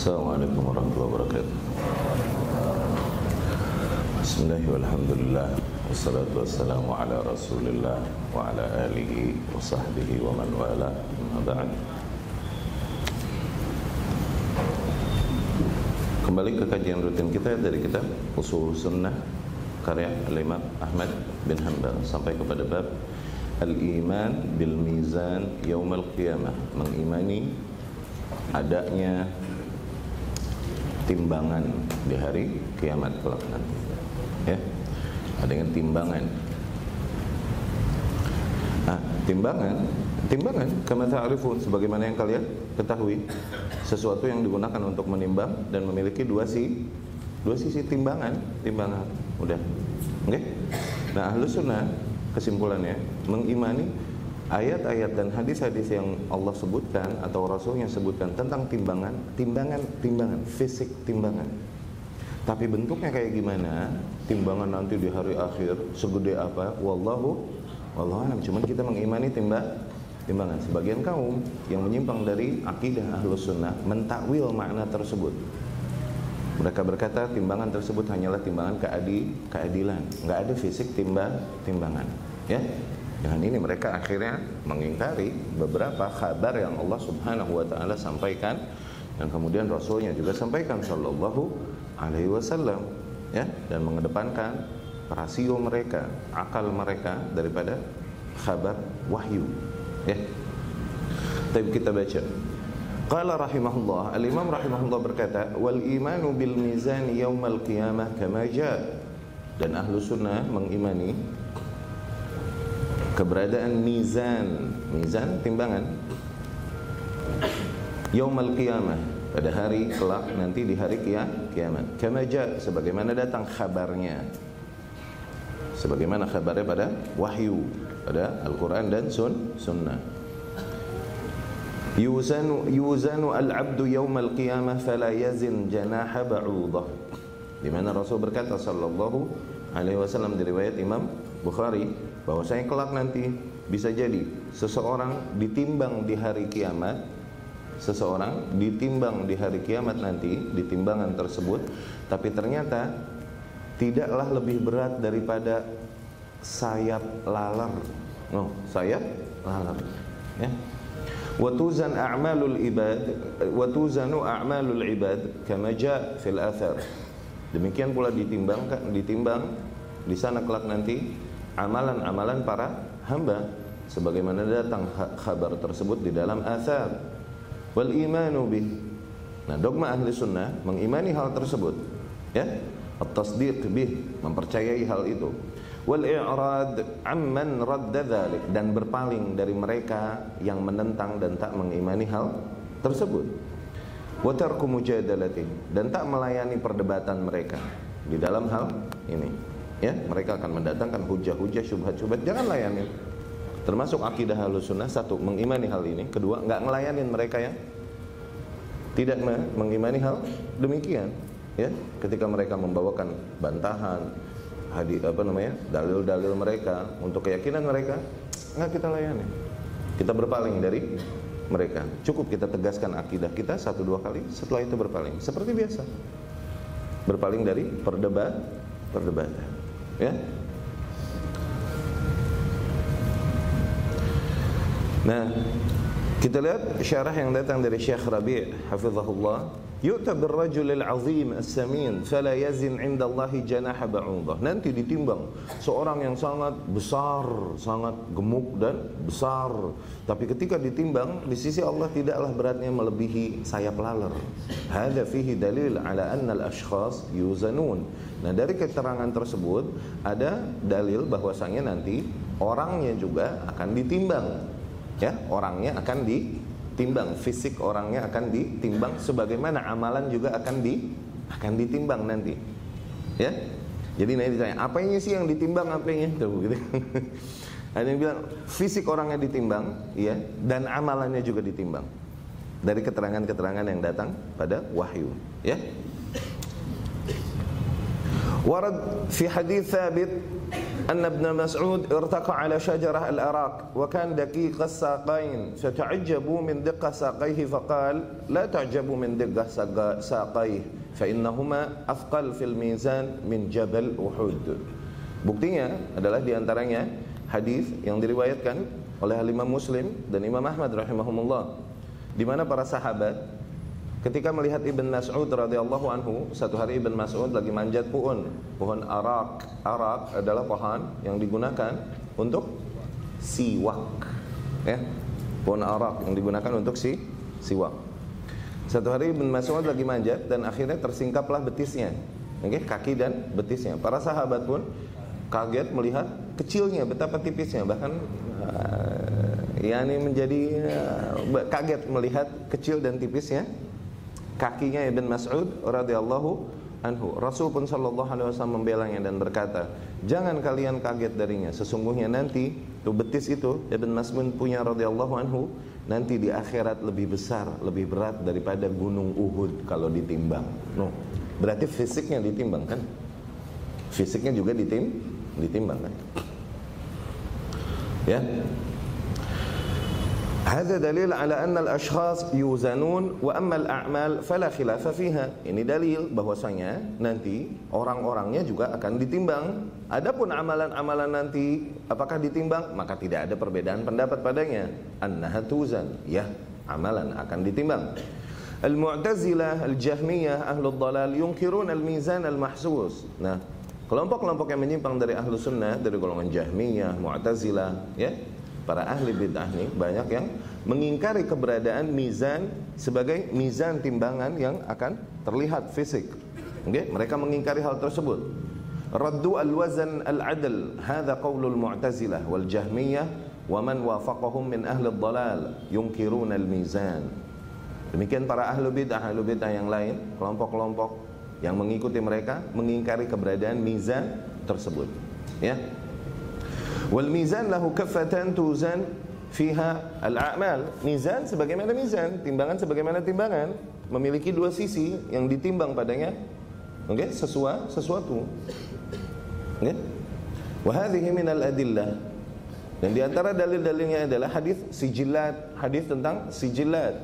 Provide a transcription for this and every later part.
Assalamualaikum warahmatullahi wabarakatuh. Bismillah walhamdulillah Wassalatu wassalamu ala rasulillah Wa ala alihi wa sahbihi wa man wala. Kembali ke kajian rutin kita dari kitab Usul Sunnah Karya Al-Imam Ahmad bin Hanbal. Sampai kepada bab Al-Iman bil Mizan Yaumal Qiyamah. Mengimani adanya timbangan di hari kiamat kelak nanti. Ya. Ada yang timbangan. Nah, timbangan, timbangan kama ta'rifun sebagaimana yang kalian ketahui, sesuatu yang digunakan untuk menimbang dan memiliki dua si dua sisi timbangan, timbangan. Udah. Oke? Okay? Nah, Ahlus Sunnah kesimpulannya mengimani ayat-ayat dan hadis-hadis yang Allah sebutkan atau Rasulnya sebutkan tentang timbangan, timbangan, timbangan, fisik timbangan. Tapi bentuknya kayak gimana? Timbangan nanti di hari akhir segede apa? Wallahu, wallahu alam. Cuman kita mengimani timbang, timbangan. Sebagian kaum yang menyimpang dari akidah ahlus sunnah mentakwil makna tersebut. Mereka berkata timbangan tersebut hanyalah timbangan keadi, keadilan. Nggak ada fisik timbang, timbangan. Ya, dengan ini mereka akhirnya mengingkari beberapa kabar yang Allah Subhanahu wa taala sampaikan dan kemudian rasulnya juga sampaikan sallallahu alaihi wasallam ya dan mengedepankan rasio mereka, akal mereka daripada kabar wahyu ya. Tapi kita baca Qala rahimahullah Al-Imam rahimahullah berkata Wal imanu bil mizan yawmal qiyamah kama Dan ahlu sunnah mengimani keberadaan mizan. Mizan timbangan. Yaumal qiyamah. Pada hari kelak nanti di hari kiamat. Kama sebagaimana datang kabarnya sebagaimana kabarnya pada wahyu pada Al-Qur'an dan sun sunnah. Yuzanu yuzanu al-'abdu yaumal qiyamah fala yazin janaha ba'udah. Di mana Rasul berkata sallallahu alaihi wasallam di riwayat Imam Bukhari bahwa saya kelak nanti bisa jadi seseorang ditimbang di hari kiamat seseorang ditimbang di hari kiamat nanti di timbangan tersebut tapi ternyata tidaklah lebih berat daripada sayap lalar. No sayap lalar ya. Watuzan a'malul ibad watuzanu a'malul ibad kama ja fil athar. Demikian pula ditimbang ditimbang di sana kelak nanti amalan-amalan para hamba. Sebagaimana datang kabar tersebut di dalam asar wal imanu bih. Nah dogma ahli sunnah mengimani hal tersebut ya. At-tasdiq bih mempercayai hal itu. Wal i'rad amman radda dhalik. Dan berpaling dari mereka yang menentang dan tak mengimani hal tersebut. Wa tarku mujadalati dan tak melayani perdebatan mereka di dalam hal ini ya mereka akan mendatangkan hujah-hujah syubhat-syubhat. Jangan layani termasuk akidah halus sunnah satu mengimani hal ini. Kedua nggak ngelayanin mereka yang tidak mengimani hal demikian ya. Ketika mereka membawakan bantahan hadis apa namanya dalil-dalil mereka untuk keyakinan mereka nggak kita layani. Kita berpaling dari mereka. Cukup kita tegaskan akidah kita satu dua kali setelah itu berpaling. Seperti biasa. Berpaling dari perdebat perdebatan ya. Nah kita lihat syarah yang datang dari Syekh Rabi' hafizahullah yu'ta birrajul al-azim as-samin fala yazin 'inda Allah janaha ba'udah nanti ditimbang seorang yang sangat besar sangat gemuk dan besar. Tapi ketika ditimbang di sisi Allah tidaklah beratnya melebihi sayap laler. Hadza fihi dalil ala anna al-ashkhas yuzanun. Nah dari keterangan tersebut ada dalil bahwasanya nanti orangnya juga akan ditimbang. Ya orangnya akan di timbang fisik orangnya akan ditimbang sebagaimana amalan juga akan di akan ditimbang nanti. Ya? Jadi nanti ditanya apa ini sih yang ditimbang? Apa ini? Tuh gitu. Ada yang bilang fisik orangnya ditimbang ya dan amalannya juga ditimbang. Dari keterangan-keterangan yang datang pada wahyu ya. Warad fi hadis thabit أن ابن مسعود ارتقى على شجرة الأراك وكان دقيق الساقين. فتعجبوا من دقة ساقيه فقال لا تعجبوا من دقة ساقيه. فإنهما أثقل في الميزان من جبل أحد. Buktinya adalah diantaranya hadis yang diriwayatkan oleh Imam Muslim dan Imam Ahmad rahimahumullah di mana para sahabat Ketika melihat Ibn Mas'ud radhiyallahu anhu, satu hari Ibn Mas'ud lagi manjat pohon, pohon arak. Arak adalah pohon yang digunakan untuk siwak. Ya. Pohon arak yang digunakan untuk si siwak. Satu hari Ibn Mas'ud lagi manjat dan akhirnya tersingkaplah betisnya. Oke, kaki dan betisnya. Para sahabat pun kaget melihat kecilnya, betapa tipisnya, bahkan uh, yakni menjadi uh, kaget melihat kecil dan tipisnya kakinya Ibn Mas'ud radhiyallahu anhu. Rasul pun sallallahu alaihi wasallam membelanya dan berkata, "Jangan kalian kaget darinya. Sesungguhnya nanti tuh betis itu Ibn Mas'ud punya radhiyallahu anhu nanti di akhirat lebih besar, lebih berat daripada gunung Uhud kalau ditimbang." No. Berarti fisiknya ditimbang kan? Fisiknya juga ditim ditimbang kan? Ya. هذا دليل على أن الأشخاص يوزنون وأما الأعمال فلا خلاف فيها. Ini dalil bahwasanya nanti orang-orangnya juga akan ditimbang. Adapun amalan-amalan nanti apakah ditimbang? Maka tidak ada perbedaan pendapat padanya. Annaha tuzan. Ya, amalan akan ditimbang. Al-Mu'tazilah, Al-Jahmiyah, Ahlul Dalal yunkirun al-mizan al-mahsus. Nah, kelompok-kelompok yang menyimpang dari Ahlu Sunnah dari golongan Jahmiyah, Mu'tazilah, ya, para ahli bid'ah nih banyak yang mengingkari keberadaan mizan sebagai mizan timbangan yang akan terlihat fisik. Okay? Mereka mengingkari hal tersebut. Raddu al-wazan al-adl hadha qawlul mu'tazilah wal jahmiyah wa man wafaqahum min ahli dhalal yunkiruna al-mizan. Demikian para ahli bid'ah, ahli bid'ah yang lain, kelompok-kelompok yang mengikuti mereka mengingkari keberadaan mizan tersebut. Ya, Mizan lahu kaffatan tuzan fiha al-a'mal. Mizan sebagaimana mizan, timbangan sebagaimana timbangan, memiliki dua sisi yang ditimbang padanya. Oke, okay? sesuatu sesuatu. Oke. Wa hadhihi min al-adillah. Dan di antara dalil-dalilnya adalah hadis sijilat, hadis tentang sijilat.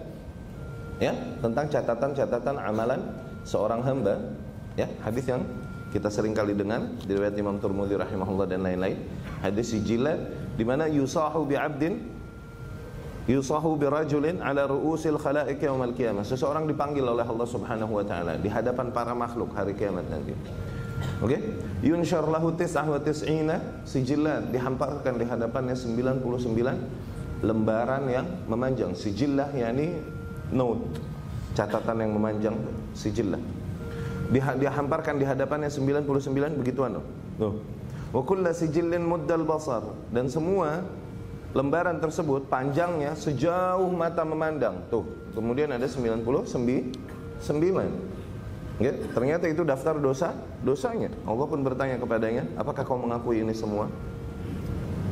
Ya, tentang catatan-catatan amalan seorang hamba, ya, hadis yang kita sering kali dengar di riwayat Imam Turmudi rahimahullah dan lain-lain hadis sijilat di mana yusahu bi 'abdin yusahu bi rajulin ala ru'usil khalaiq yaumil qiyamah seseorang dipanggil oleh Allah Subhanahu wa taala di hadapan para makhluk hari kiamat nanti Oke, okay? yunshar lahu tis'ah wa tis'ina sijilat dihamparkan di hadapannya 99 lembaran yang memanjang. Sijillah yakni note, catatan yang memanjang sijillah. Dihamparkan di hadapannya 99 begituan loh. Tuh. Wa kullu sijillin muddal basar dan semua lembaran tersebut panjangnya sejauh mata memandang. Tuh, kemudian ada 99. Ya, ternyata itu daftar dosa dosanya. Allah pun bertanya kepadanya, "Apakah kau mengakui ini semua?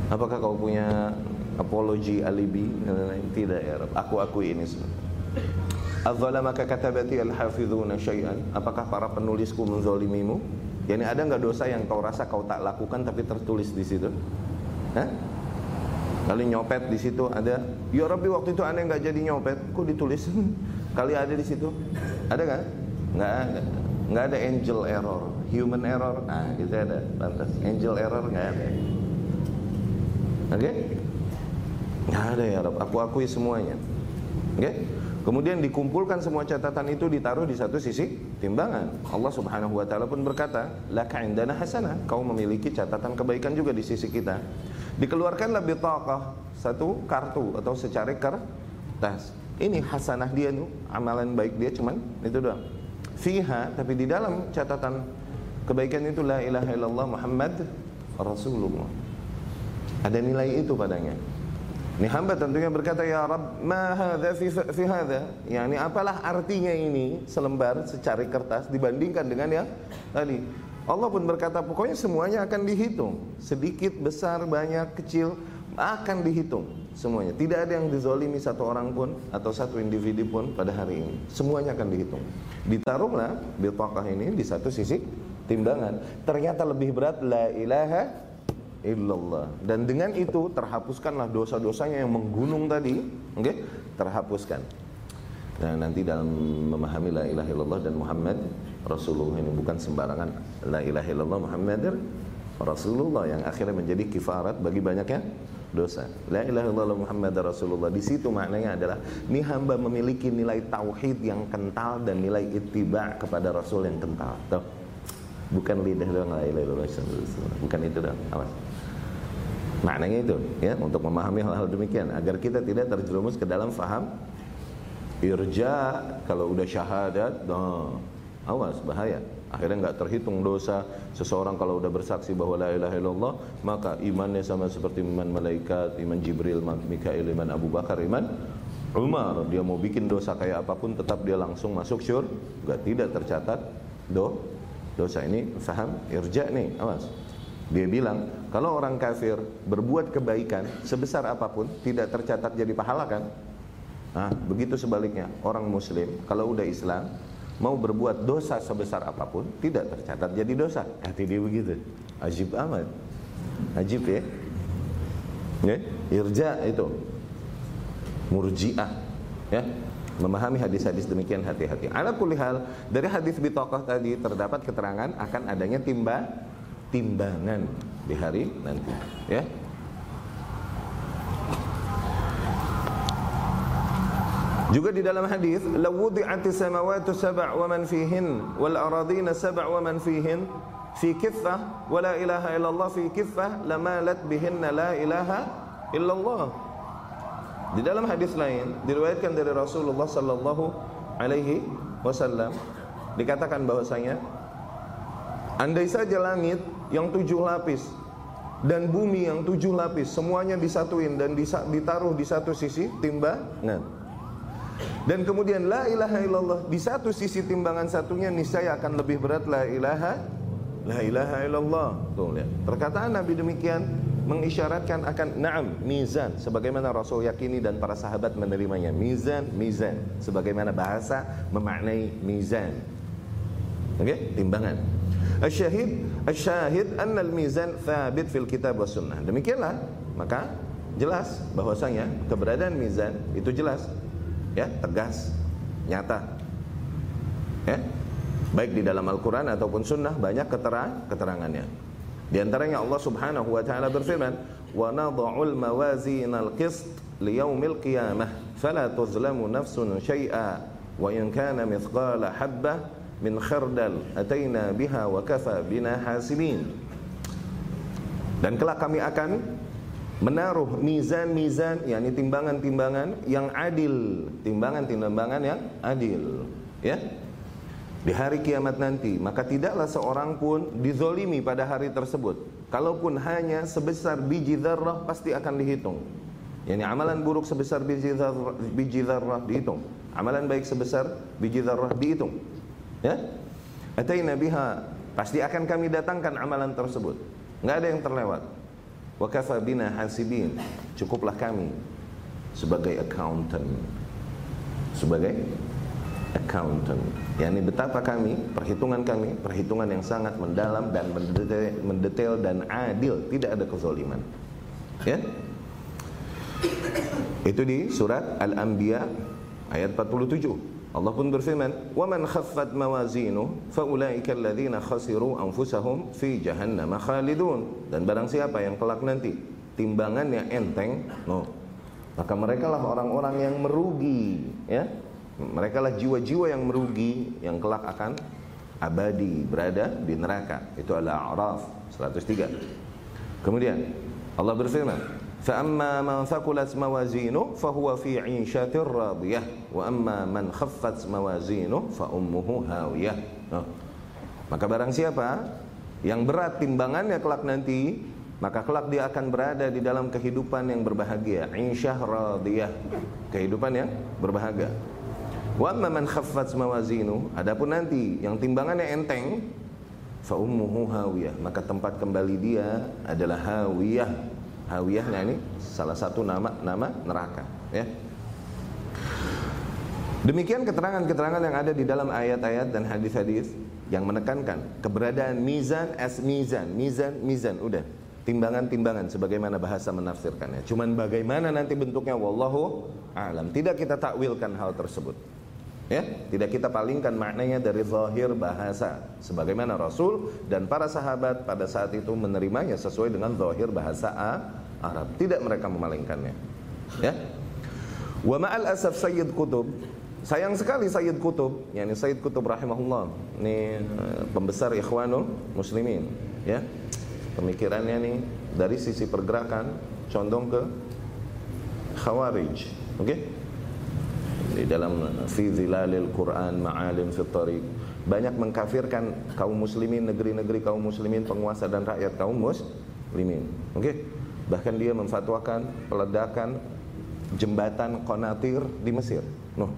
Apakah kau punya apologi alibi?" Tidak ya Rabb, aku akui ini semua. Adzalamaka katabati al-hafizuna syai'an? Apakah para penulisku menzalimimu? Yani ada nggak dosa yang kau rasa kau tak lakukan tapi tertulis di situ? Hah? Kali nyopet di situ ada, ya Rabbi waktu itu aneh nggak jadi nyopet, kok ditulis? Kali ada di situ, ada nggak? Nggak ada, nggak ada angel error, human error, nah itu ada, pantas. Angel error nggak ada. Oke? Okay? Nggak ada ya Rabbi, aku akui semuanya. Oke? Okay? Kemudian dikumpulkan semua catatan itu ditaruh di satu sisi timbangan. Allah Subhanahu wa taala pun berkata, "Laka indana hasanah." Kau memiliki catatan kebaikan juga di sisi kita. Dikeluarkanlah bitaqah, satu kartu atau secari kertas. Ini hasanah dia tuh, amalan baik dia cuman itu doang. Fiha, tapi di dalam catatan kebaikan itu la ilaha illallah Muhammad Rasulullah. Ada nilai itu padanya. Ini hamba tentunya berkata ya Rabb ma hadza fi fi hadza yani apalah artinya ini selembar secari kertas dibandingkan dengan yang tadi? Allah pun berkata pokoknya semuanya akan dihitung. Sedikit besar banyak kecil akan dihitung semuanya. Tidak ada yang dizolimi satu orang pun atau satu individu pun pada hari ini. Semuanya akan dihitung. Ditaruhlah bitaqah ini di satu sisi timbangan. Ternyata lebih berat la ilaha illallah. Dan dengan itu terhapuskanlah dosa-dosanya yang menggunung tadi, oke? Okay? Terhapuskan. Nah, nanti dalam memahami la ilaha illallah dan Muhammad Rasulullah ini bukan sembarangan la ilaha illallah Muhammad Rasulullah yang akhirnya menjadi kifarat bagi banyaknya dosa. La ilaha illallah Muhammad Rasulullah. Di situ maknanya adalah ini hamba memiliki nilai tauhid yang kental dan nilai ittiba kepada Rasul yang kental. Tuh. Bukan lidah doang la ilaha illallah Bukan itu doang. Awas. Maknanya itu ya untuk memahami hal-hal demikian agar kita tidak terjerumus ke dalam faham irja kalau udah syahadat, nah, awas bahaya. Akhirnya nggak terhitung dosa seseorang kalau udah bersaksi bahwa la ilaha illallah maka imannya sama seperti iman malaikat iman Jibril Mikail iman Abu Bakar iman Umar. Dia mau bikin dosa kayak apa pun tetap dia langsung masuk syur nggak tidak tercatat do dosa. Ini faham irja nih awas dia bilang kalau orang kafir berbuat kebaikan sebesar apa pun tidak tercatat jadi pahala kan Nah, begitu sebaliknya orang muslim kalau udah Islam mau berbuat dosa sebesar apa pun tidak tercatat jadi dosa. Kata dia begitu. Ajib amat. Ajib ya. Ya, irja itu. Murji'ah. Ya. Memahami hadis-hadis demikian hati-hati. Ala kulli hal, dari hadis bitaqah tadi terdapat keterangan akan adanya timba timbangan di hari nanti, ya. Juga di dalam hadis, "Lawudi'ati samawati sab' wa man fihin wal aradina sab' wa man fihin fi kiffah wa la ilaha illallah fi kiffah lamalat bihinna la ilaha illallah." Di dalam hadis lain diriwayatkan dari Rasulullah sallallahu alaihi wasallam dikatakan bahwasanya andai saja langit yang tujuh lapis dan bumi yang tujuh lapis semuanya disatuin dan ditaruh di satu sisi timbangan dan kemudian la ilaha illallah di satu sisi timbangan satunya niscaya akan lebih berat la ilaha la ilaha illallah. Tuh lihat. Perkataan Nabi demikian mengisyaratkan akan na'am mizan sebagaimana Rasul yakini dan para sahabat menerimanya. Mizan, mizan sebagaimana bahasa memaknai mizan. Okay? timbangan. Asyahid, asyahid anna al-mizan thabit fil kitab wa sunnah. Demikianlah, maka jelas bahwasanya keberadaan mizan itu jelas ya tegas nyata ya baik di dalam Al-Quran ataupun Sunnah banyak keterang keterangannya di antaranya Allah Subhanahu Wa Taala berfirman wa nadha'ul mawazinal qist liyaumil qiyamah fala tuzlamu nafsun syai'a wa in kana mithqala habbah min khardal ataina biha wa kafa bina hasibin dan kelak kami akan menaruh mizan-mizan yakni timbangan-timbangan yang adil, timbangan-timbangan yang adil, ya. Di hari kiamat nanti, maka tidaklah seorang pun dizolimi pada hari tersebut. Kalaupun hanya sebesar biji zarrah pasti akan dihitung. Yani amalan buruk sebesar biji zarrah, biji zarrah dihitung. Amalan baik sebesar biji zarrah dihitung. Ya? Ataina biha pasti akan kami datangkan amalan tersebut. Enggak ada yang terlewat. Wa kafa bina hasibin. Cukuplah kami sebagai accountant. Sebagai accountant. Yani betapa kami, perhitungan kami, perhitungan yang sangat mendalam dan mendetail, mendetail dan adil, tidak ada kezaliman. Ya? Itu di surat Al-Anbiya ayat 47. Allah pun berfirman, "Waman khaffat mawazinu faulaika alladziina khasiru anfusahum fi jahannam khalidun." Dan barang siapa yang kelak nanti timbangannya enteng, no. Maka merekalah orang-orang yang merugi, ya. Merekalah jiwa-jiwa yang merugi yang kelak akan abadi berada di neraka. Itu Al-A'raf 103. Kemudian Allah berfirman, "Fa amma man thaqulat mawazinu fahuwa fi 'ishatir radiyah." wa amma man khaffat mawazinu fa ummuhu hawiyah. Nah, maka barang siapa yang berat timbangannya kelak nanti maka kelak dia akan berada di dalam kehidupan yang berbahagia. Insyah radiyah. Kehidupan yang berbahagia. Wa amma man khaffat mawazinu adapun nanti yang timbangannya enteng fa ummuhu hawiyah. Maka tempat kembali dia adalah hawiyah. Hawiyahnya ini salah satu nama nama neraka ya. Demikian keterangan-keterangan yang ada di dalam ayat-ayat dan hadis-hadis yang menekankan keberadaan mizan as mizan, mizan, mizan, udah. Timbangan-timbangan sebagaimana bahasa menafsirkannya. Cuman bagaimana nanti bentuknya wallahu alam. Tidak kita takwilkan hal tersebut. Ya, tidak kita palingkan maknanya dari zahir bahasa sebagaimana Rasul dan para sahabat pada saat itu menerimanya sesuai dengan zahir bahasa Arab. Tidak mereka memalingkannya. Ya. Wa ma'al asaf Sayyid Kutub Sayang sekali Sayyid Kutub, yakni Sayyid Kutub rahimahullah. Ini uh, pembesar Ikhwanul Muslimin, ya. Pemikirannya nih dari sisi pergerakan condong ke Khawarij, oke? Okay? Di dalam fi zilalil Quran ma'alim fi tariq banyak mengkafirkan kaum muslimin negeri-negeri kaum muslimin penguasa dan rakyat kaum muslimin. Oke? Okay? Bahkan dia memfatwakan peledakan jembatan Konatir di Mesir. Noh,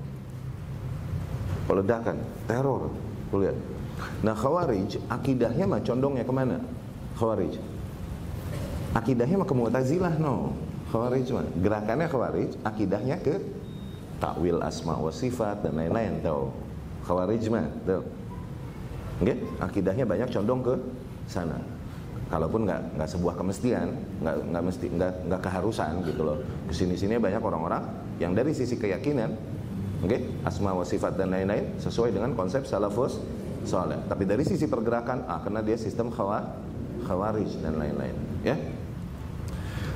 peledakan, teror. Tuh lihat. Nah Khawarij akidahnya mah condongnya ke mana? Khawarij. Akidahnya mah ke Mu'tazilah no. Khawarij mah gerakannya Khawarij, akidahnya ke takwil asma wa sifat dan lain-lain tahu. Khawarij mah tuh. Okay? Akidahnya banyak condong ke sana. Kalaupun nggak nggak sebuah kemestian, nggak nggak mesti nggak nggak keharusan gitu loh. Ke sini-sini banyak orang-orang yang dari sisi keyakinan Oke, okay? asma wa sifat dan lain-lain sesuai dengan konsep salafus saleh. Tapi dari sisi pergerakan, ah karena dia sistem khawar, khawarij dan lain-lain, ya.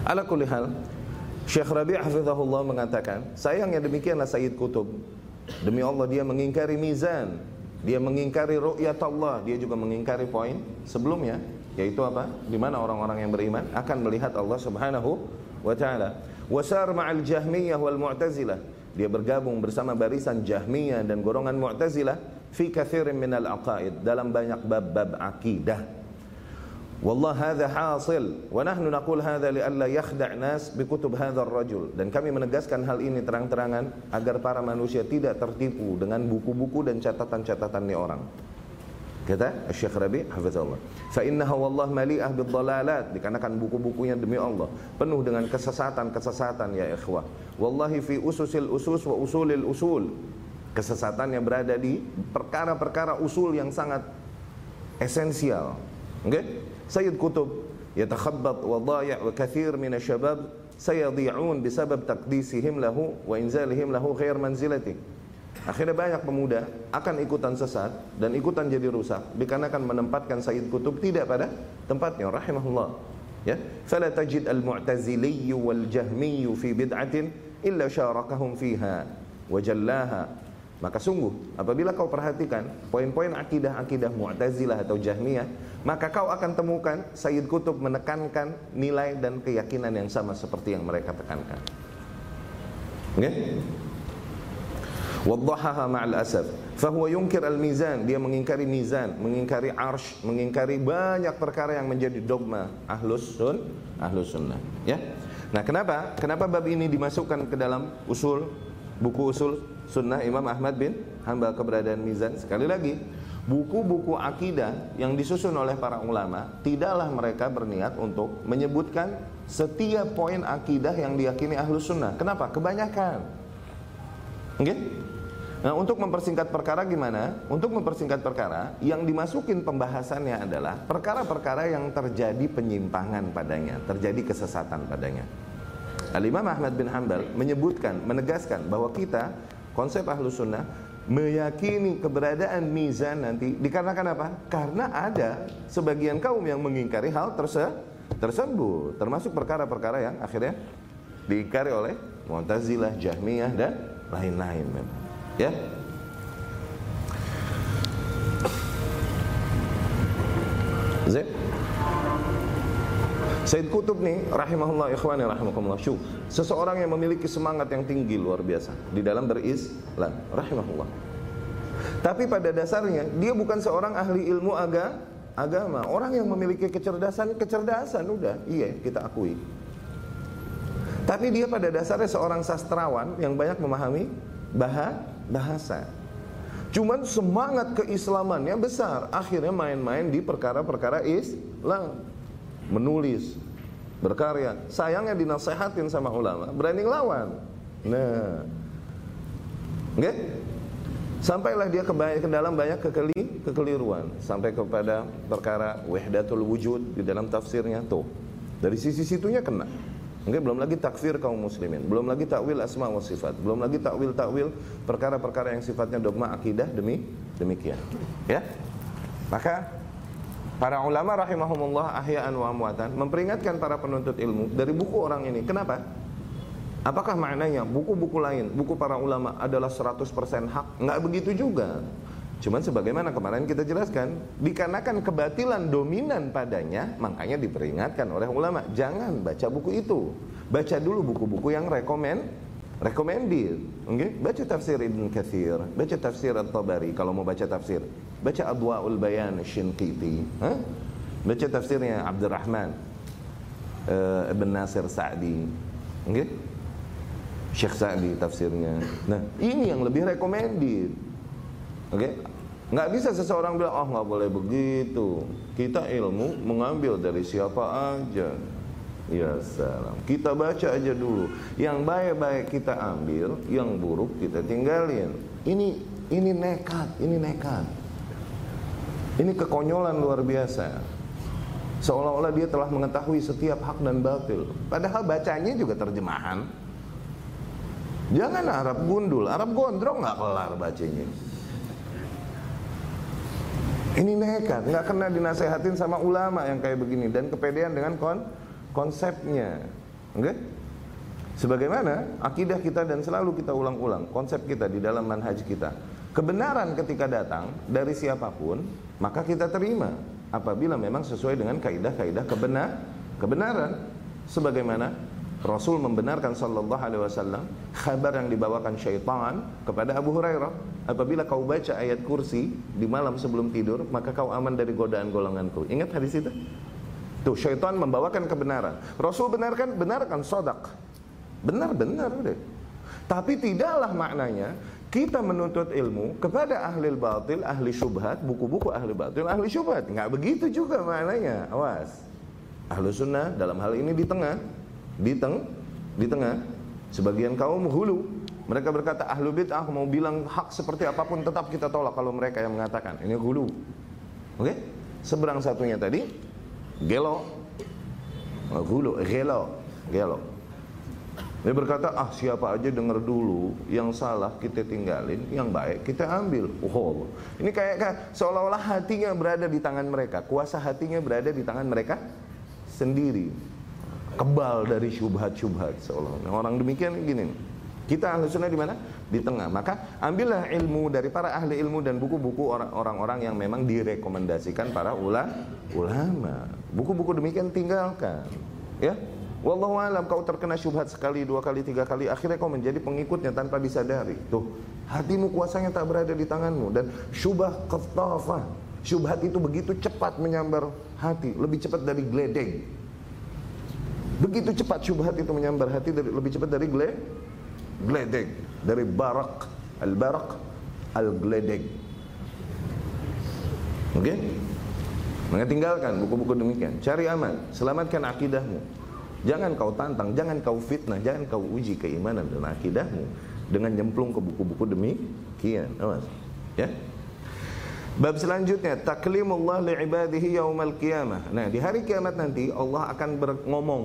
Ala kulli hal, Syekh Rabi' hafizahullah mengatakan, sayangnya demikianlah Sayyid Kutub. Demi Allah dia mengingkari mizan, dia mengingkari ru'yat Allah, dia juga mengingkari poin sebelumnya, yaitu apa? Di mana orang-orang yang beriman akan melihat Allah Subhanahu wa taala. Wasar ma'al Jahmiyah wal Mu'tazilah dia bergabung bersama barisan Jahmiyah dan golongan Mu'tazilah fi katsirin minal aqaid dalam banyak bab-bab akidah. Wallah hadha hasil wa nahnu naqul hadha li alla yakhda' nas bi kutub hadha ar-rajul dan kami menegaskan hal ini terang-terangan agar para manusia tidak tertipu dengan buku-buku dan catatan-catatan ni orang. Kata Syekh Rabi hafizallah. Fa innaha wallah mali'ah bid-dhalalat dikarenakan buku-bukunya demi Allah penuh dengan kesesatan-kesesatan ya ikhwah. Wallahi fi ususil usus wa usulil usul. Kesesatan yang berada di perkara-perkara usul yang sangat esensial. Okay? Sayyid Kutub yatakhabbat wa dhaya' wa kathir min asy-syabab sayadhi'un bisabab taqdisihim lahu wa inzalihim lahu khair manzilati. Akhirnya banyak pemuda akan ikutan sesat dan ikutan jadi rusak dikarenakan menempatkan Sayyid Kutub tidak pada tempatnya rahimahullah. Ya, fala tajid al-mu'tazili wal jahmi fi bid'atin illa syarakahum fiha wa jallaha. Maka sungguh apabila kau perhatikan poin-poin akidah-akidah Mu'tazilah atau Jahmiyah, maka kau akan temukan Sayyid Kutub menekankan nilai dan keyakinan yang sama seperti yang mereka tekankan. Okay? Wadhahaha ma'al asaf. Fahuwa yunkir al-mizan. Dia mengingkari mizan, mengingkari arsh, mengingkari banyak perkara yang menjadi dogma ahlus sun, ahlus sunnah. Ya. Nah, kenapa? Kenapa bab ini dimasukkan ke dalam usul buku usul sunnah Imam Ahmad bin Hambal keberadaan mizan? Sekali lagi, buku-buku akidah yang disusun oleh para ulama tidaklah mereka berniat untuk menyebutkan setiap poin akidah yang diyakini ahlus sunnah. Kenapa? Kebanyakan. Okay? Nah, untuk mempersingkat perkara gimana? Untuk mempersingkat perkara, yang dimasukin pembahasannya adalah perkara-perkara yang terjadi penyimpangan padanya, terjadi kesesatan padanya. Al-Imam Ahmad bin Hanbal menyebutkan, menegaskan bahwa kita, konsep ahlus sunnah, meyakini keberadaan mizan nanti dikarenakan apa? Karena ada sebagian kaum yang mengingkari hal terse tersebut, termasuk perkara-perkara yang akhirnya diingkari oleh Mu'tazilah, Jahmiyah dan lain-lain Ya. Zek. Said Kutub nih rahimahullah ikhwani rahimakumullah syuh. Seseorang yang memiliki semangat yang tinggi luar biasa di dalam berislam rahimahullah. Tapi pada dasarnya dia bukan seorang ahli ilmu aga, agama, orang yang memiliki kecerdasan, kecerdasan udah, iya kita akui. Tapi dia pada dasarnya seorang sastrawan yang banyak memahami bahasa. Cuman semangat keislamannya besar. Akhirnya main-main di perkara-perkara Islam. Menulis, berkarya. Sayangnya dinasehatin sama ulama, berani ngelawan. Nah. Okay? Sampailah dia ke, ke dalam banyak kekeli, kekeliruan sampai kepada perkara wahdatul wujud di dalam tafsirnya tuh. Dari sisi situnya kena. Oke, belum lagi takfir kaum muslimin, belum lagi takwil asma wa sifat, belum lagi takwil-takwil perkara-perkara yang sifatnya dogma akidah demi demikian. Ya. Maka para ulama rahimahumullah ahya'an wa amwatan memperingatkan para penuntut ilmu dari buku orang ini. Kenapa? Apakah maknanya buku-buku lain, buku para ulama adalah 100% hak? Enggak begitu juga. Cuman sebagaimana kemarin kita jelaskan, dikarenakan kebatilan dominan padanya, makanya diperingatkan oleh ulama, jangan baca buku itu. Baca dulu buku-buku yang rekomend recommended. Okay? Baca tafsir Ibn Kathir, baca tafsir At-Tabari kalau mau baca tafsir. Baca Adwaul Bayan Shinqiti, huh? Baca tafsirnya Abdurrahman uh, Ibn Nasir Sa'di. Okay? Syekh Sa'di tafsirnya. Nah, ini yang lebih recommended. Oke, okay? Nggak bisa seseorang bilang, oh nggak boleh begitu. Kita ilmu mengambil dari siapa aja. Ya salam. Kita baca aja dulu. Yang baik-baik kita ambil, yang buruk kita tinggalin. Ini ini nekat, ini nekat. Ini kekonyolan luar biasa. Seolah-olah dia telah mengetahui setiap hak dan batil. Padahal bacanya juga terjemahan. Jangan Arab gundul, Arab gondrong nggak kelar bacanya. Ini nekat, nggak kena dinasehatin sama ulama yang kayak begini dan kepedean dengan kon konsepnya. Oke? Okay? Sebagaimana akidah kita dan selalu kita ulang-ulang konsep kita di dalam manhaj kita. Kebenaran ketika datang dari siapa pun, maka kita terima apabila memang sesuai dengan kaidah-kaidah kebenar kebenaran sebagaimana Rasul membenarkan sallallahu alaihi wasallam kabar yang dibawakan syaitan kepada Abu Hurairah apabila kau baca ayat kursi di malam sebelum tidur maka kau aman dari godaan golonganku ingat hadis itu tuh syaitan membawakan kebenaran Rasul benarkan benarkan sodak benar-benar deh tapi tidaklah maknanya kita menuntut ilmu kepada ahli batil, ahli syubhat, buku-buku ahli batil, ahli syubhat. Nggak begitu juga maknanya. Awas. Ahlu sunnah dalam hal ini di tengah di teng di tengah sebagian kaum hulu mereka berkata ahlu bid'ah mau bilang hak seperti apa pun tetap kita tolak. Kalau mereka yang mengatakan ini hulu. Oke? Okay? seberang satunya tadi gelo. Hulu gelo gelo. Dia berkata ah siapa aja dengar dulu yang salah kita tinggalin yang baik kita ambil. Oh ini kayak, kayak seolah-olah hatinya berada di tangan mereka. Kuasa hatinya berada di tangan mereka sendiri. Kebal dari syubhat-syubhat seolah nah, orang demikian gini kita ahli sunnah di mana? Di tengah. Maka ambillah ilmu dari para ahli ilmu dan buku-buku orang-orang yang memang direkomendasikan para ulama. Buku-buku demikian tinggalkan. Ya. Wallahu alam kau terkena syubhat sekali, dua kali, tiga kali Akhirnya kau menjadi pengikutnya tanpa disadari. Tuh, hatimu kuasanya tak berada di tanganmu. Dan syubah ketafa Syubhat itu begitu cepat menyambar hati Lebih cepat dari geledek Begitu cepat syubhat itu menyambar hati lebih cepat dari gle, gledek, dari barak, al barak, al gledek. Oke? Okay? Tinggalkan buku-buku demikian. Cari aman, selamatkan akidahmu. Jangan kau tantang, jangan kau fitnah, jangan kau uji keimanan dan akidahmu dengan nyemplung ke buku-buku demikian. Awas. Ya? Bab selanjutnya taklimullah li'ibadihi yaumal qiyamah. Nah, di hari kiamat nanti Allah akan berngomong,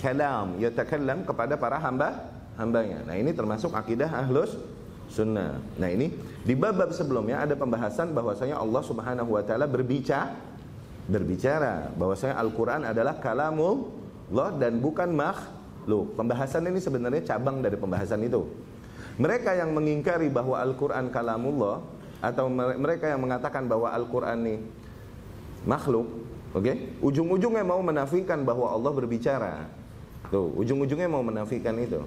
kalam, yatakallam kepada para hamba hambanya. Nah, ini termasuk akidah ahlus sunnah. Nah, ini di bab-bab sebelumnya ada pembahasan bahwasanya Allah Subhanahu wa taala berbicara berbicara bahwasanya Al-Qur'an adalah kalamullah dan bukan makhluk. Pembahasan ini sebenarnya cabang dari pembahasan itu. Mereka yang mengingkari bahwa Al-Qur'an kalamullah atau mereka yang mengatakan bahwa Al-Quran ini makhluk, oke? Okay? Ujung-ujungnya mau menafikan bahwa Allah berbicara. Tuh, ujung-ujungnya mau menafikan itu.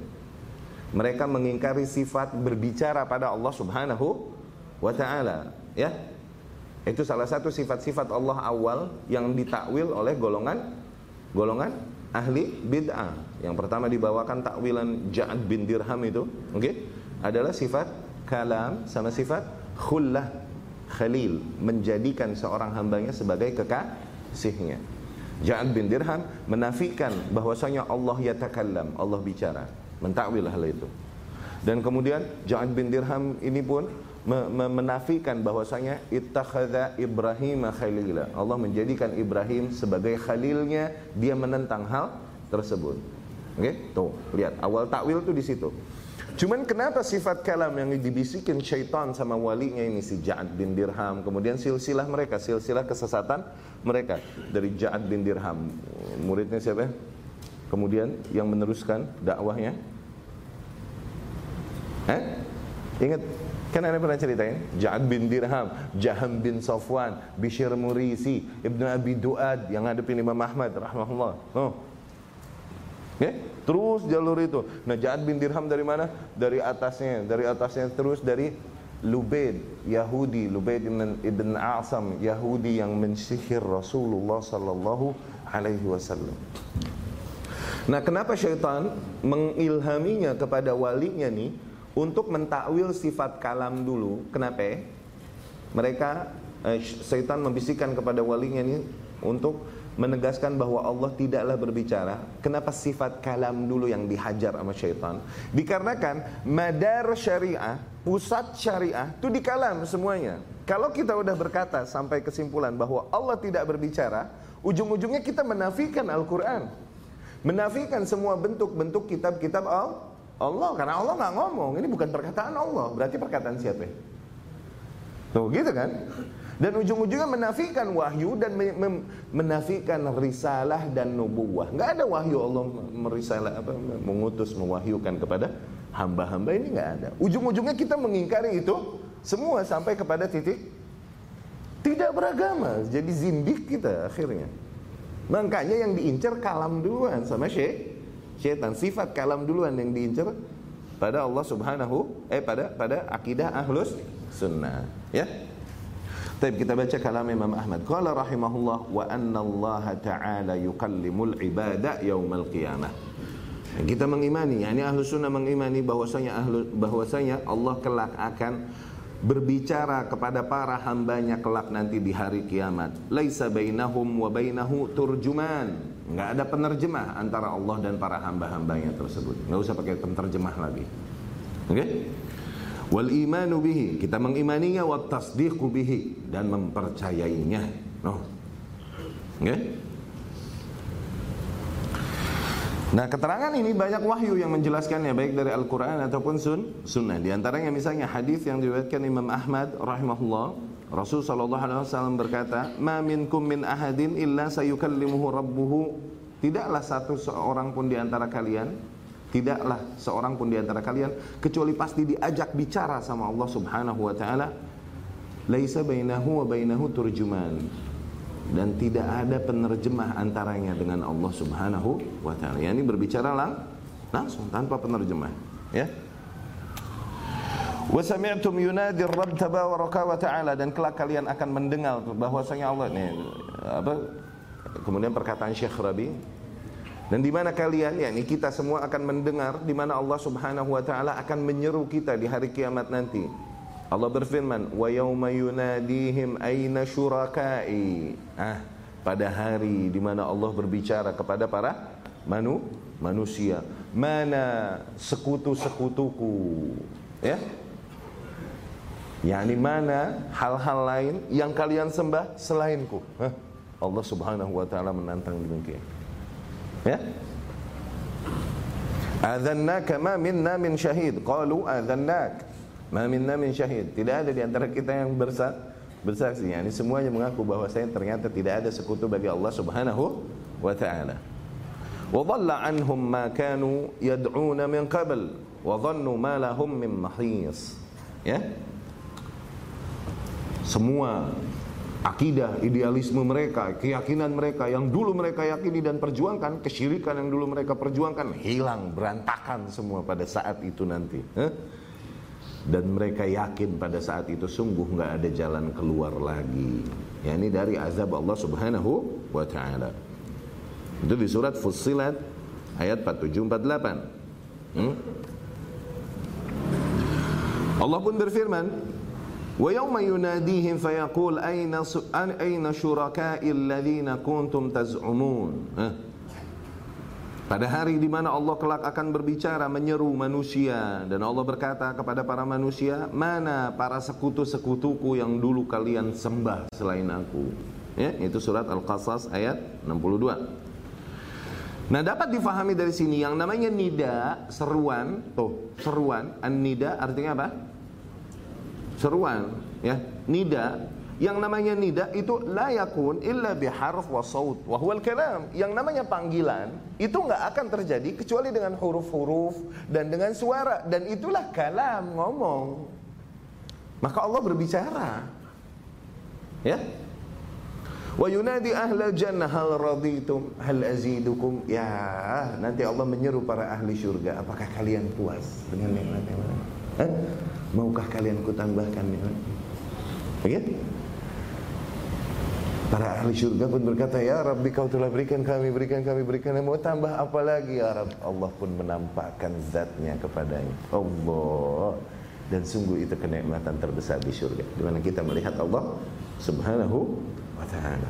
Mereka mengingkari sifat berbicara pada Allah Subhanahu wa taala, ya. Itu salah satu sifat-sifat Allah awal yang ditakwil oleh golongan golongan ahli bid'ah. Yang pertama dibawakan takwilan Ja'ad bin Dirham itu, oke? Okay? Adalah sifat kalam sama sifat khullah khalil menjadikan seorang hambanya sebagai kekasihnya Ja'ad bin Dirham menafikan bahwasanya Allah yatakallam, Allah bicara, mentakwil hal itu. Dan kemudian Ja'ad bin Dirham ini pun menafikan bahwasanya ittakhadha Ibrahim khalila. Allah menjadikan Ibrahim sebagai khalilnya, dia menentang hal tersebut. Oke, okay? tuh lihat awal takwil tuh di situ. Cuman kenapa sifat kalam yang dibisikin syaitan sama walinya ini si Ja'ad bin Dirham, kemudian silsilah mereka, silsilah kesesatan mereka dari Ja'ad bin Dirham. Muridnya siapa? Kemudian yang meneruskan dakwahnya Eh? Ingat Kan Anda pernah ceritain Ja'ad bin Dirham, Jaham bin Safwan, Bishr Murisi, Ibnu Abi Duad yang ngadepin Imam Ahmad rahimahullah. Oh. Okay? Terus jalur itu. Nah, Ja'ad bin Dirham dari mana? Dari atasnya, dari atasnya terus dari Lubaid Yahudi, Lubaid ibn Asam Yahudi yang mensihir Rasulullah sallallahu alaihi wasallam. Nah, kenapa syaitan mengilhaminya kepada walinya nih? untuk mentakwil sifat kalam dulu. Kenapa? Mereka eh, setan membisikkan kepada walinya ini untuk menegaskan bahwa Allah tidaklah berbicara. Kenapa sifat kalam dulu yang dihajar sama syaitan? Dikarenakan madar syariah, pusat syariah itu di kalam semuanya. Kalau kita udah berkata sampai kesimpulan bahwa Allah tidak berbicara, ujung-ujungnya kita menafikan Al-Quran. Menafikan semua bentuk-bentuk kitab-kitab Allah. Karena Allah nggak ngomong. Ini bukan perkataan Allah. Berarti perkataan siapa? Tuh gitu kan? Dan ujung-ujungnya menafikan wahyu dan menafikan risalah dan nubuwah. Nggak ada wahyu Allah merisalah apa mengutus mewahyukan kepada hamba-hamba. Ini nggak ada. Ujung-ujungnya kita mengingkari itu semua sampai kepada titik tidak beragama. Jadi zindik kita akhirnya makanya yang diincar kalam duluan sama syekh syaitan sifat kalam duluan yang diincar pada Allah Subhanahu eh pada pada akidah ahlus sunnah ya Tapi kita baca kalam Imam Ahmad. Qala rahimahullah wa anna Allah ta'ala yukallimul ibada yaumal qiyamah. Kita mengimani, yakni ahlu sunnah mengimani bahwasanya ahlu bahwasanya Allah kelak akan berbicara kepada para hambanya kelak nanti di hari kiamat. Laisa bainahum wa bainahu turjuman nggak ada penerjemah antara Allah dan para hamba-hambanya tersebut nggak usah pakai penerjemah lagi oke okay? wal imanu bihi kita mengimaninya wa tasdiqu bihi dan mempercayainya no. oke okay? Nah keterangan ini banyak wahyu yang menjelaskannya baik dari Al-Quran ataupun sun, sunnah. Di antaranya misalnya hadis yang diriwayatkan Imam Ahmad rahimahullah Rasul sallallahu alaihi wasallam berkata, "Ma minkum min ahadin illa sayukallimuhu rabbuhu." Tidaklah satu seorang pun di antara kalian, tidaklah seorang pun di antara kalian kecuali pasti diajak bicara sama Allah Subhanahu wa taala. Laisa bainahu wa bainahu turjuman. Dan tidak ada penerjemah antaranya dengan Allah Subhanahu wa taala. Yani berbicara lang langsung tanpa penerjemah, ya. Wa sami'tum yunadi Rabb tabaraka wa ta'ala dan kelak kalian akan mendengar bahwasanya Allah ini apa kemudian perkataan Syekh Rabi dan di mana kalian yakni kita semua akan mendengar di mana Allah Subhanahu wa taala akan menyeru kita di hari kiamat nanti. Allah berfirman, "Wa yauma yunadihim aina syurakai." Ah, pada hari di mana Allah berbicara kepada para manu manusia, mana sekutu-sekutuku? Ya, yakni mana hal-hal lain yang kalian sembah selainku? Hah? Allah subhanahu wa ta'ala menantang demikian. Ya. Adhannak ma minna min syahid? Qalu adhannak Ma minna min syahid. Tidak ada di antara kita yang bersa bersaksi. Yani semuanya mengaku bahwa saya ternyata tidak ada sekutu bagi Allah subhanahu wa ta'ala. Wa dhalla anhum ma kanu yad'una min qabl Wa dhannu ma lahum min mahis. Ya? Semua akidah, idealisme mereka, keyakinan mereka yang dulu mereka yakini dan perjuangkan, kesyirikan yang dulu mereka perjuangkan hilang, berantakan semua pada saat itu nanti dan mereka yakin pada saat itu sungguh nggak ada jalan keluar lagi. Ya ini dari azab Allah Subhanahu wa taala. Itu di surat Fussilat ayat 47 48. Hmm? Allah pun berfirman, "Wa yawma yunadihim fayaqul aina aina syuraka'i alladziina kuntum? Pada hari di mana Allah kelak akan berbicara menyeru manusia dan Allah berkata kepada para manusia, "Mana para sekutu-sekutuku yang dulu kalian sembah selain aku?" Ya, itu surat Al-Qasas ayat 62. Nah, dapat difahami dari sini yang namanya nida, seruan, tuh, seruan, an-nida artinya apa? Seruan, ya. Nida yang namanya nida itu la yakun illa biharf wa saut wa huwal kalam. Yang namanya panggilan itu nggak akan terjadi kecuali dengan huruf-huruf dan dengan suara dan itulah kalam ngomong. Maka Allah berbicara. Ya. Wa yunadi ahla jannah hal raditum hal azidukum. Ya, nanti Allah menyeru para ahli surga, apakah kalian puas dengan nikmat-nikmat? Maukah kalian kutambahkan nikmat? Begitu? Para ahli surga pun berkata, Ya Rabbi kau telah berikan kami, berikan kami, berikan kami. Mau tambah apa lagi ya Rabb? Allah pun menampakkan zatnya kepadanya. Allah. Dan sungguh itu kenikmatan terbesar di surga. Di mana kita melihat Allah subhanahu wa ta'ala.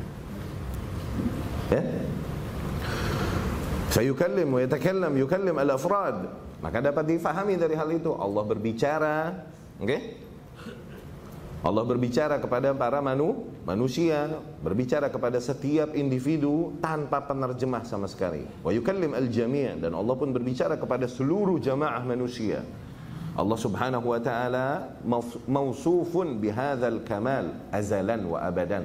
Ya? Fayukallim wa yatakallam, yukallim al-afrad. Maka dapat difahami dari hal itu. Allah berbicara. Oke? Okay? Allah berbicara kepada para manu, manusia, berbicara kepada setiap individu tanpa penerjemah sama sekali. Wa yukallim al-jami' dan Allah pun berbicara kepada seluruh jamaah manusia. Allah Subhanahu wa taala mausufun bihadzal kamal azalan wa abadan.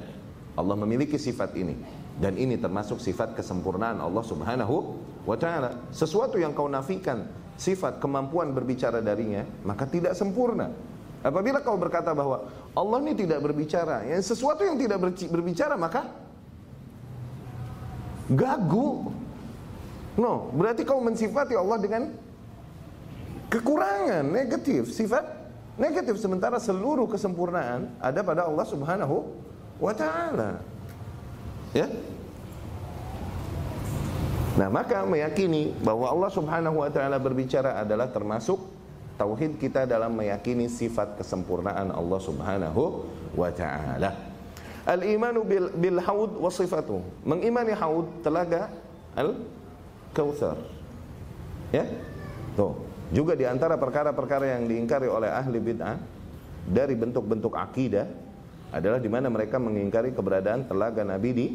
Allah memiliki sifat ini dan ini termasuk sifat kesempurnaan Allah Subhanahu wa taala. Sesuatu yang kau nafikan sifat kemampuan berbicara darinya, maka tidak sempurna. Apabila kau berkata bahwa Allah ini tidak berbicara, yang sesuatu yang tidak berbicara maka gagu. No, berarti kau mensifati Allah dengan kekurangan negatif, sifat negatif sementara seluruh kesempurnaan ada pada Allah Subhanahu wa taala. Ya? Nah, maka meyakini bahwa Allah Subhanahu wa taala berbicara adalah termasuk tauhid kita dalam meyakini sifat kesempurnaan Allah Subhanahu wa taala. Al-imanu bil, bil haud wa sifatu. Mengimani haud telaga al kautsar. Ya? Tuh. Juga di antara perkara-perkara yang diingkari oleh ahli bid'ah dari bentuk-bentuk akidah adalah di mana mereka mengingkari keberadaan telaga Nabi di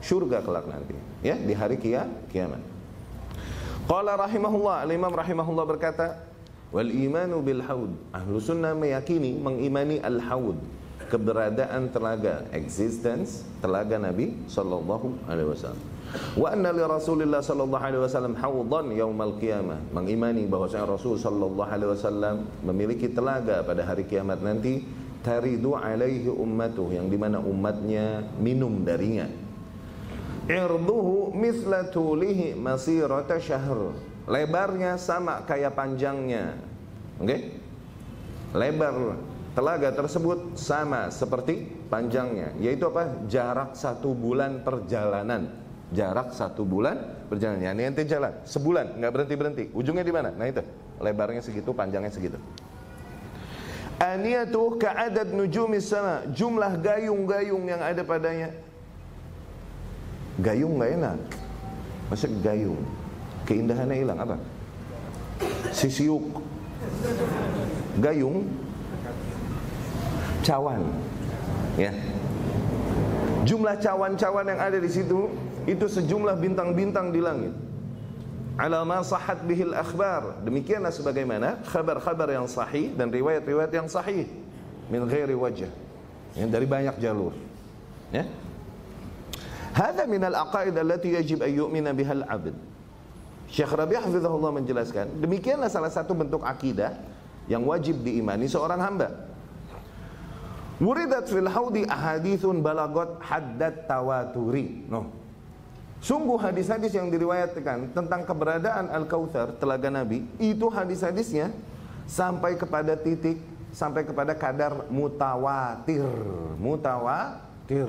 surga kelak nanti, ya, di hari kia, kiamat. Qala rahimahullah, Al-Imam rahimahullah berkata, Wal imanu bil haud. Ahlu sunnah meyakini, mengimani al haud. Keberadaan telaga, existence telaga Nabi sallallahu alaihi wasallam. Wa anna li Rasulillah sallallahu alaihi wasallam haudan yaumal qiyamah. Mengimani bahwasanya Rasul sallallahu alaihi wasallam memiliki telaga pada hari kiamat nanti taridu alaihi ummatuh yang di mana umatnya minum darinya. Irduhu misla tulihi masirata syahr lebarnya sama kayak panjangnya. Oke? Okay? Lebar telaga tersebut sama seperti panjangnya, yaitu apa? Jarak satu bulan perjalanan. Jarak satu bulan perjalanan. Ini ente jalan sebulan, nggak berhenti berhenti. Ujungnya di mana? Nah itu, lebarnya segitu, panjangnya segitu. Aniyatuh ka'adad nujumis sama Jumlah gayung-gayung yang ada padanya Gayung nggak enak Masa gayung keindahannya hilang apa? Sisiuk, gayung, cawan, ya. Jumlah cawan-cawan yang ada di situ itu sejumlah bintang-bintang di langit. Alama sahat bihil akhbar. Demikianlah sebagaimana kabar-kabar yang sahih dan riwayat-riwayat yang sahih min ghairi wajah. Yang dari banyak jalur. Ya. Hada min al-aqaid allati yajib an yu'mina biha al-'abd. Syekh Rabi Hafizahullah menjelaskan, demikianlah salah satu bentuk akidah yang wajib diimani seorang hamba. Wuridat fil haudi ahadithun balagot haddad tawaturi. No. Sungguh hadis-hadis yang diriwayatkan tentang keberadaan Al-Kautsar, telaga Nabi, itu hadis-hadisnya sampai kepada titik sampai kepada kadar mutawatir, mutawatir.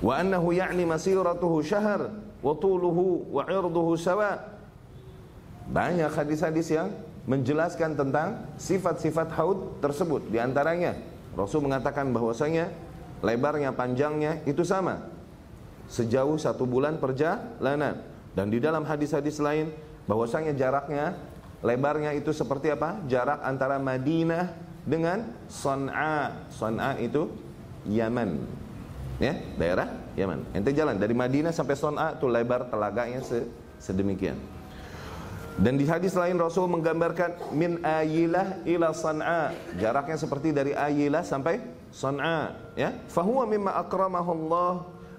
Wa annahu ya'ni masiratuhu syahr wa tuluhu wa irduhu sawa. Banyak hadis-hadis yang menjelaskan tentang sifat-sifat haud tersebut. Di antaranya Rasul mengatakan bahwasanya lebarnya panjangnya itu sama. Sejauh satu bulan perjalanan. Dan di dalam hadis-hadis lain bahwasanya jaraknya lebarnya itu seperti apa? Jarak antara Madinah dengan Son'a. Son'a itu Yaman. Ya, daerah Yaman. Ente jalan dari Madinah sampai Son'a itu lebar telaganya sedemikian. Dan di hadis lain Rasul menggambarkan min ayilah ila san'a. Jaraknya seperti dari ayilah sampai san'a, ya. Fahuwa mimma akramahu Allah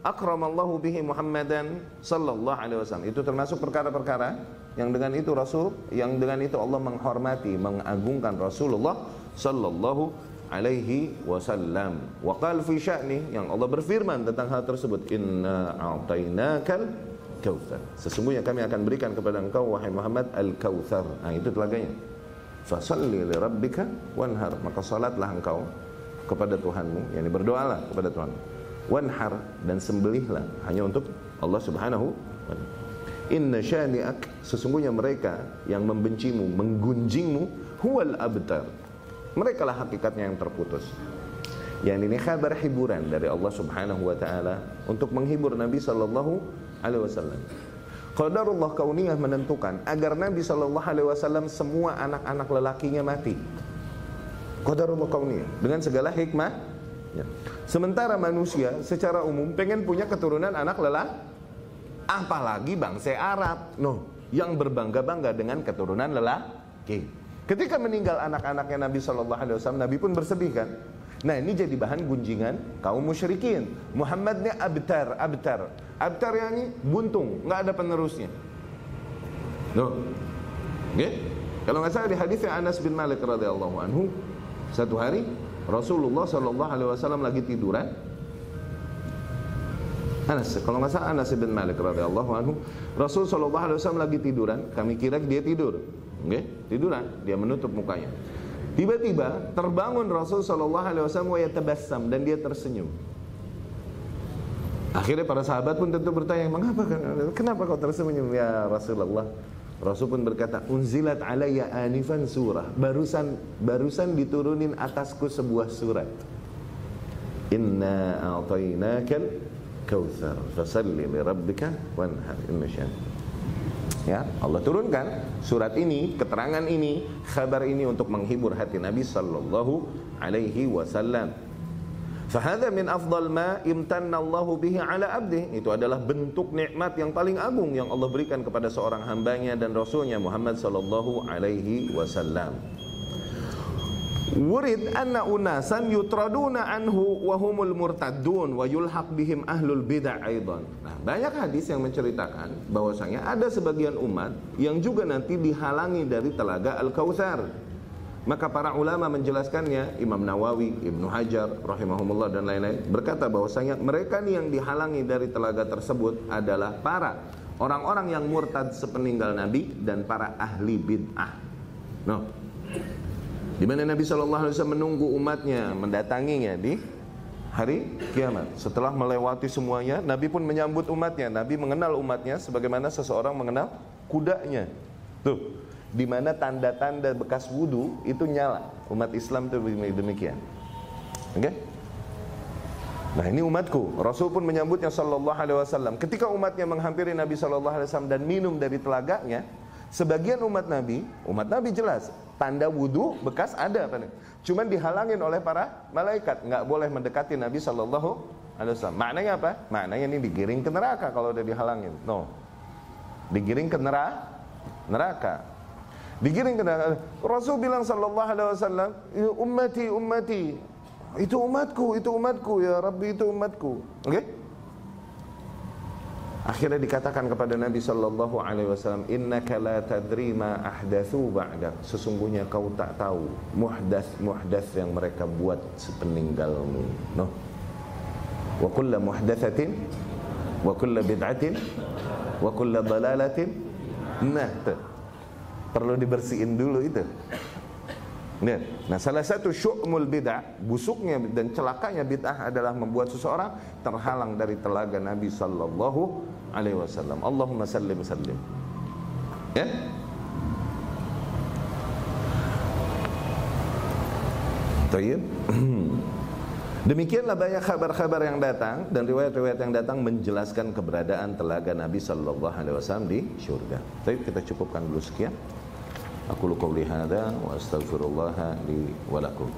akramallahu bihi Muhammadan sallallahu alaihi wasallam. Itu termasuk perkara-perkara yang dengan itu Rasul, yang dengan itu Allah menghormati, mengagungkan Rasulullah sallallahu alaihi wasallam. Wa qala fi sya'ni yang Allah berfirman tentang hal tersebut, inna a'tainakal kautsar. Sesungguhnya kami akan berikan kepada engkau wahai Muhammad al-kautsar. Nah, itu telaganya. Fasalli li rabbika wanhar. Maka salatlah engkau kepada Tuhanmu, yakni berdoalah kepada Tuhan. Wanhar dan sembelihlah hanya untuk Allah Subhanahu wa taala. Inna syani'ak sesungguhnya mereka yang membencimu, menggunjingmu huwal abtar. Mereka lah hakikatnya yang terputus. Yang ini kabar hiburan dari Allah Subhanahu wa taala untuk menghibur Nabi sallallahu alaihi wasallam. Qadarullah kauniyah menentukan agar Nabi sallallahu alaihi wasallam semua anak-anak lelakinya mati. Qadarullah kauniyah dengan segala hikmah. Ya. Sementara manusia secara umum pengen punya keturunan anak lelaki, apalagi bangsa Arab. No, yang berbangga-bangga dengan keturunan lelaki. Ketika meninggal anak-anaknya Nabi Shallallahu Alaihi Wasallam, Nabi pun bersedih kan. Nah ini jadi bahan gunjingan kaum musyrikin. Muhammadnya abtar, abtar. Abtar yang ini buntung, nggak ada penerusnya. No. Okay? Kalau nggak salah di hadis Anas bin Malik radhiyallahu anhu, satu hari Rasulullah Shallallahu Alaihi Wasallam lagi tiduran. Anas, kalau nggak salah Anas bin Malik radhiyallahu anhu, Rasul Shallallahu Alaihi Wasallam lagi tiduran. Kami kira dia tidur, okay? tiduran, dia menutup mukanya. Tiba-tiba terbangun Rasul Shallallahu Alaihi Wasallam dan dia tersenyum. Akhirnya para sahabat pun tentu bertanya, mengapa? Kenapa kau tersenyum ya Rasulullah? Rasul pun berkata, unzilat alayya anifan surah. Barusan barusan diturunin atasku sebuah surat. Inna a'tainakal kautsar fasalli li rabbika wanhar. Inna Ya, Allah turunkan surat ini, keterangan ini, kabar ini untuk menghibur hati Nabi sallallahu alaihi wasallam. Fahada min afdal ma imtanna Allah bihi ala abdi. Itu adalah bentuk nikmat yang paling agung yang Allah berikan kepada seorang hambanya dan rasulnya Muhammad sallallahu alaihi wasallam. Wurid anna unasan yutraduna anhu wa humul murtaddun wa yulhaq bihim ahlul bid'ah aidan. Nah, banyak hadis yang menceritakan bahwasanya ada sebagian umat yang juga nanti dihalangi dari telaga Al-Kautsar. Maka para ulama menjelaskannya, Imam Nawawi, Ibnu Hajar, rahimahumullah dan lain-lain berkata bahwasanya mereka nih yang dihalangi dari telaga tersebut adalah para orang-orang yang murtad sepeninggal Nabi dan para ahli bid'ah. No. Di mana Nabi Shallallahu Alaihi Wasallam menunggu umatnya mendatanginya di hari kiamat. Setelah melewati semuanya, Nabi pun menyambut umatnya. Nabi mengenal umatnya sebagaimana seseorang mengenal kudanya. Tuh, di mana tanda-tanda bekas wudhu itu nyala. Umat Islam itu demikian. Oke? Okay? Nah ini umatku. Rasul pun menyambutnya Shallallahu Alaihi Wasallam. Ketika umatnya menghampiri Nabi Shallallahu Alaihi Wasallam dan minum dari telaganya, sebagian umat Nabi, umat Nabi jelas tanda wudhu bekas ada pada. Cuman dihalangin oleh para malaikat, nggak boleh mendekati Nabi Shallallahu Alaihi Wasallam. Maknanya apa? Maknanya ini digiring ke neraka kalau udah dihalangin. No, digiring ke neraka. Neraka. Digiring ke neraka. Rasul bilang Shallallahu Alaihi Wasallam, ya ummati ummati. Itu umatku, itu umatku ya Rabbi itu umatku. Oke? Okay? Akhirnya dikatakan kepada Nabi sallallahu alaihi wasallam, "Innaka la tadri ma ahdatsu ba'dak." Sesungguhnya kau tak tahu muhdats muhdats yang mereka buat sepeninggalmu. No. Wa kullu muhdatsatin wa kullu bid'atin wa kullu dalalatin nah perlu dibersihin dulu itu. Nah, salah satu syu'mul bid'ah, busuknya dan celakanya bid'ah adalah membuat seseorang terhalang dari telaga Nabi sallallahu alaihi wasallam. Allahumma sallim sallim. Ya? Tayyib. Demikianlah banyak kabar-kabar yang datang dan riwayat-riwayat yang datang menjelaskan keberadaan telaga Nabi Sallallahu Alaihi Wasallam di surga. Tapi kita cukupkan dulu sekian. Aku lu qauli hadza wa astaghfirullah li wa lakum.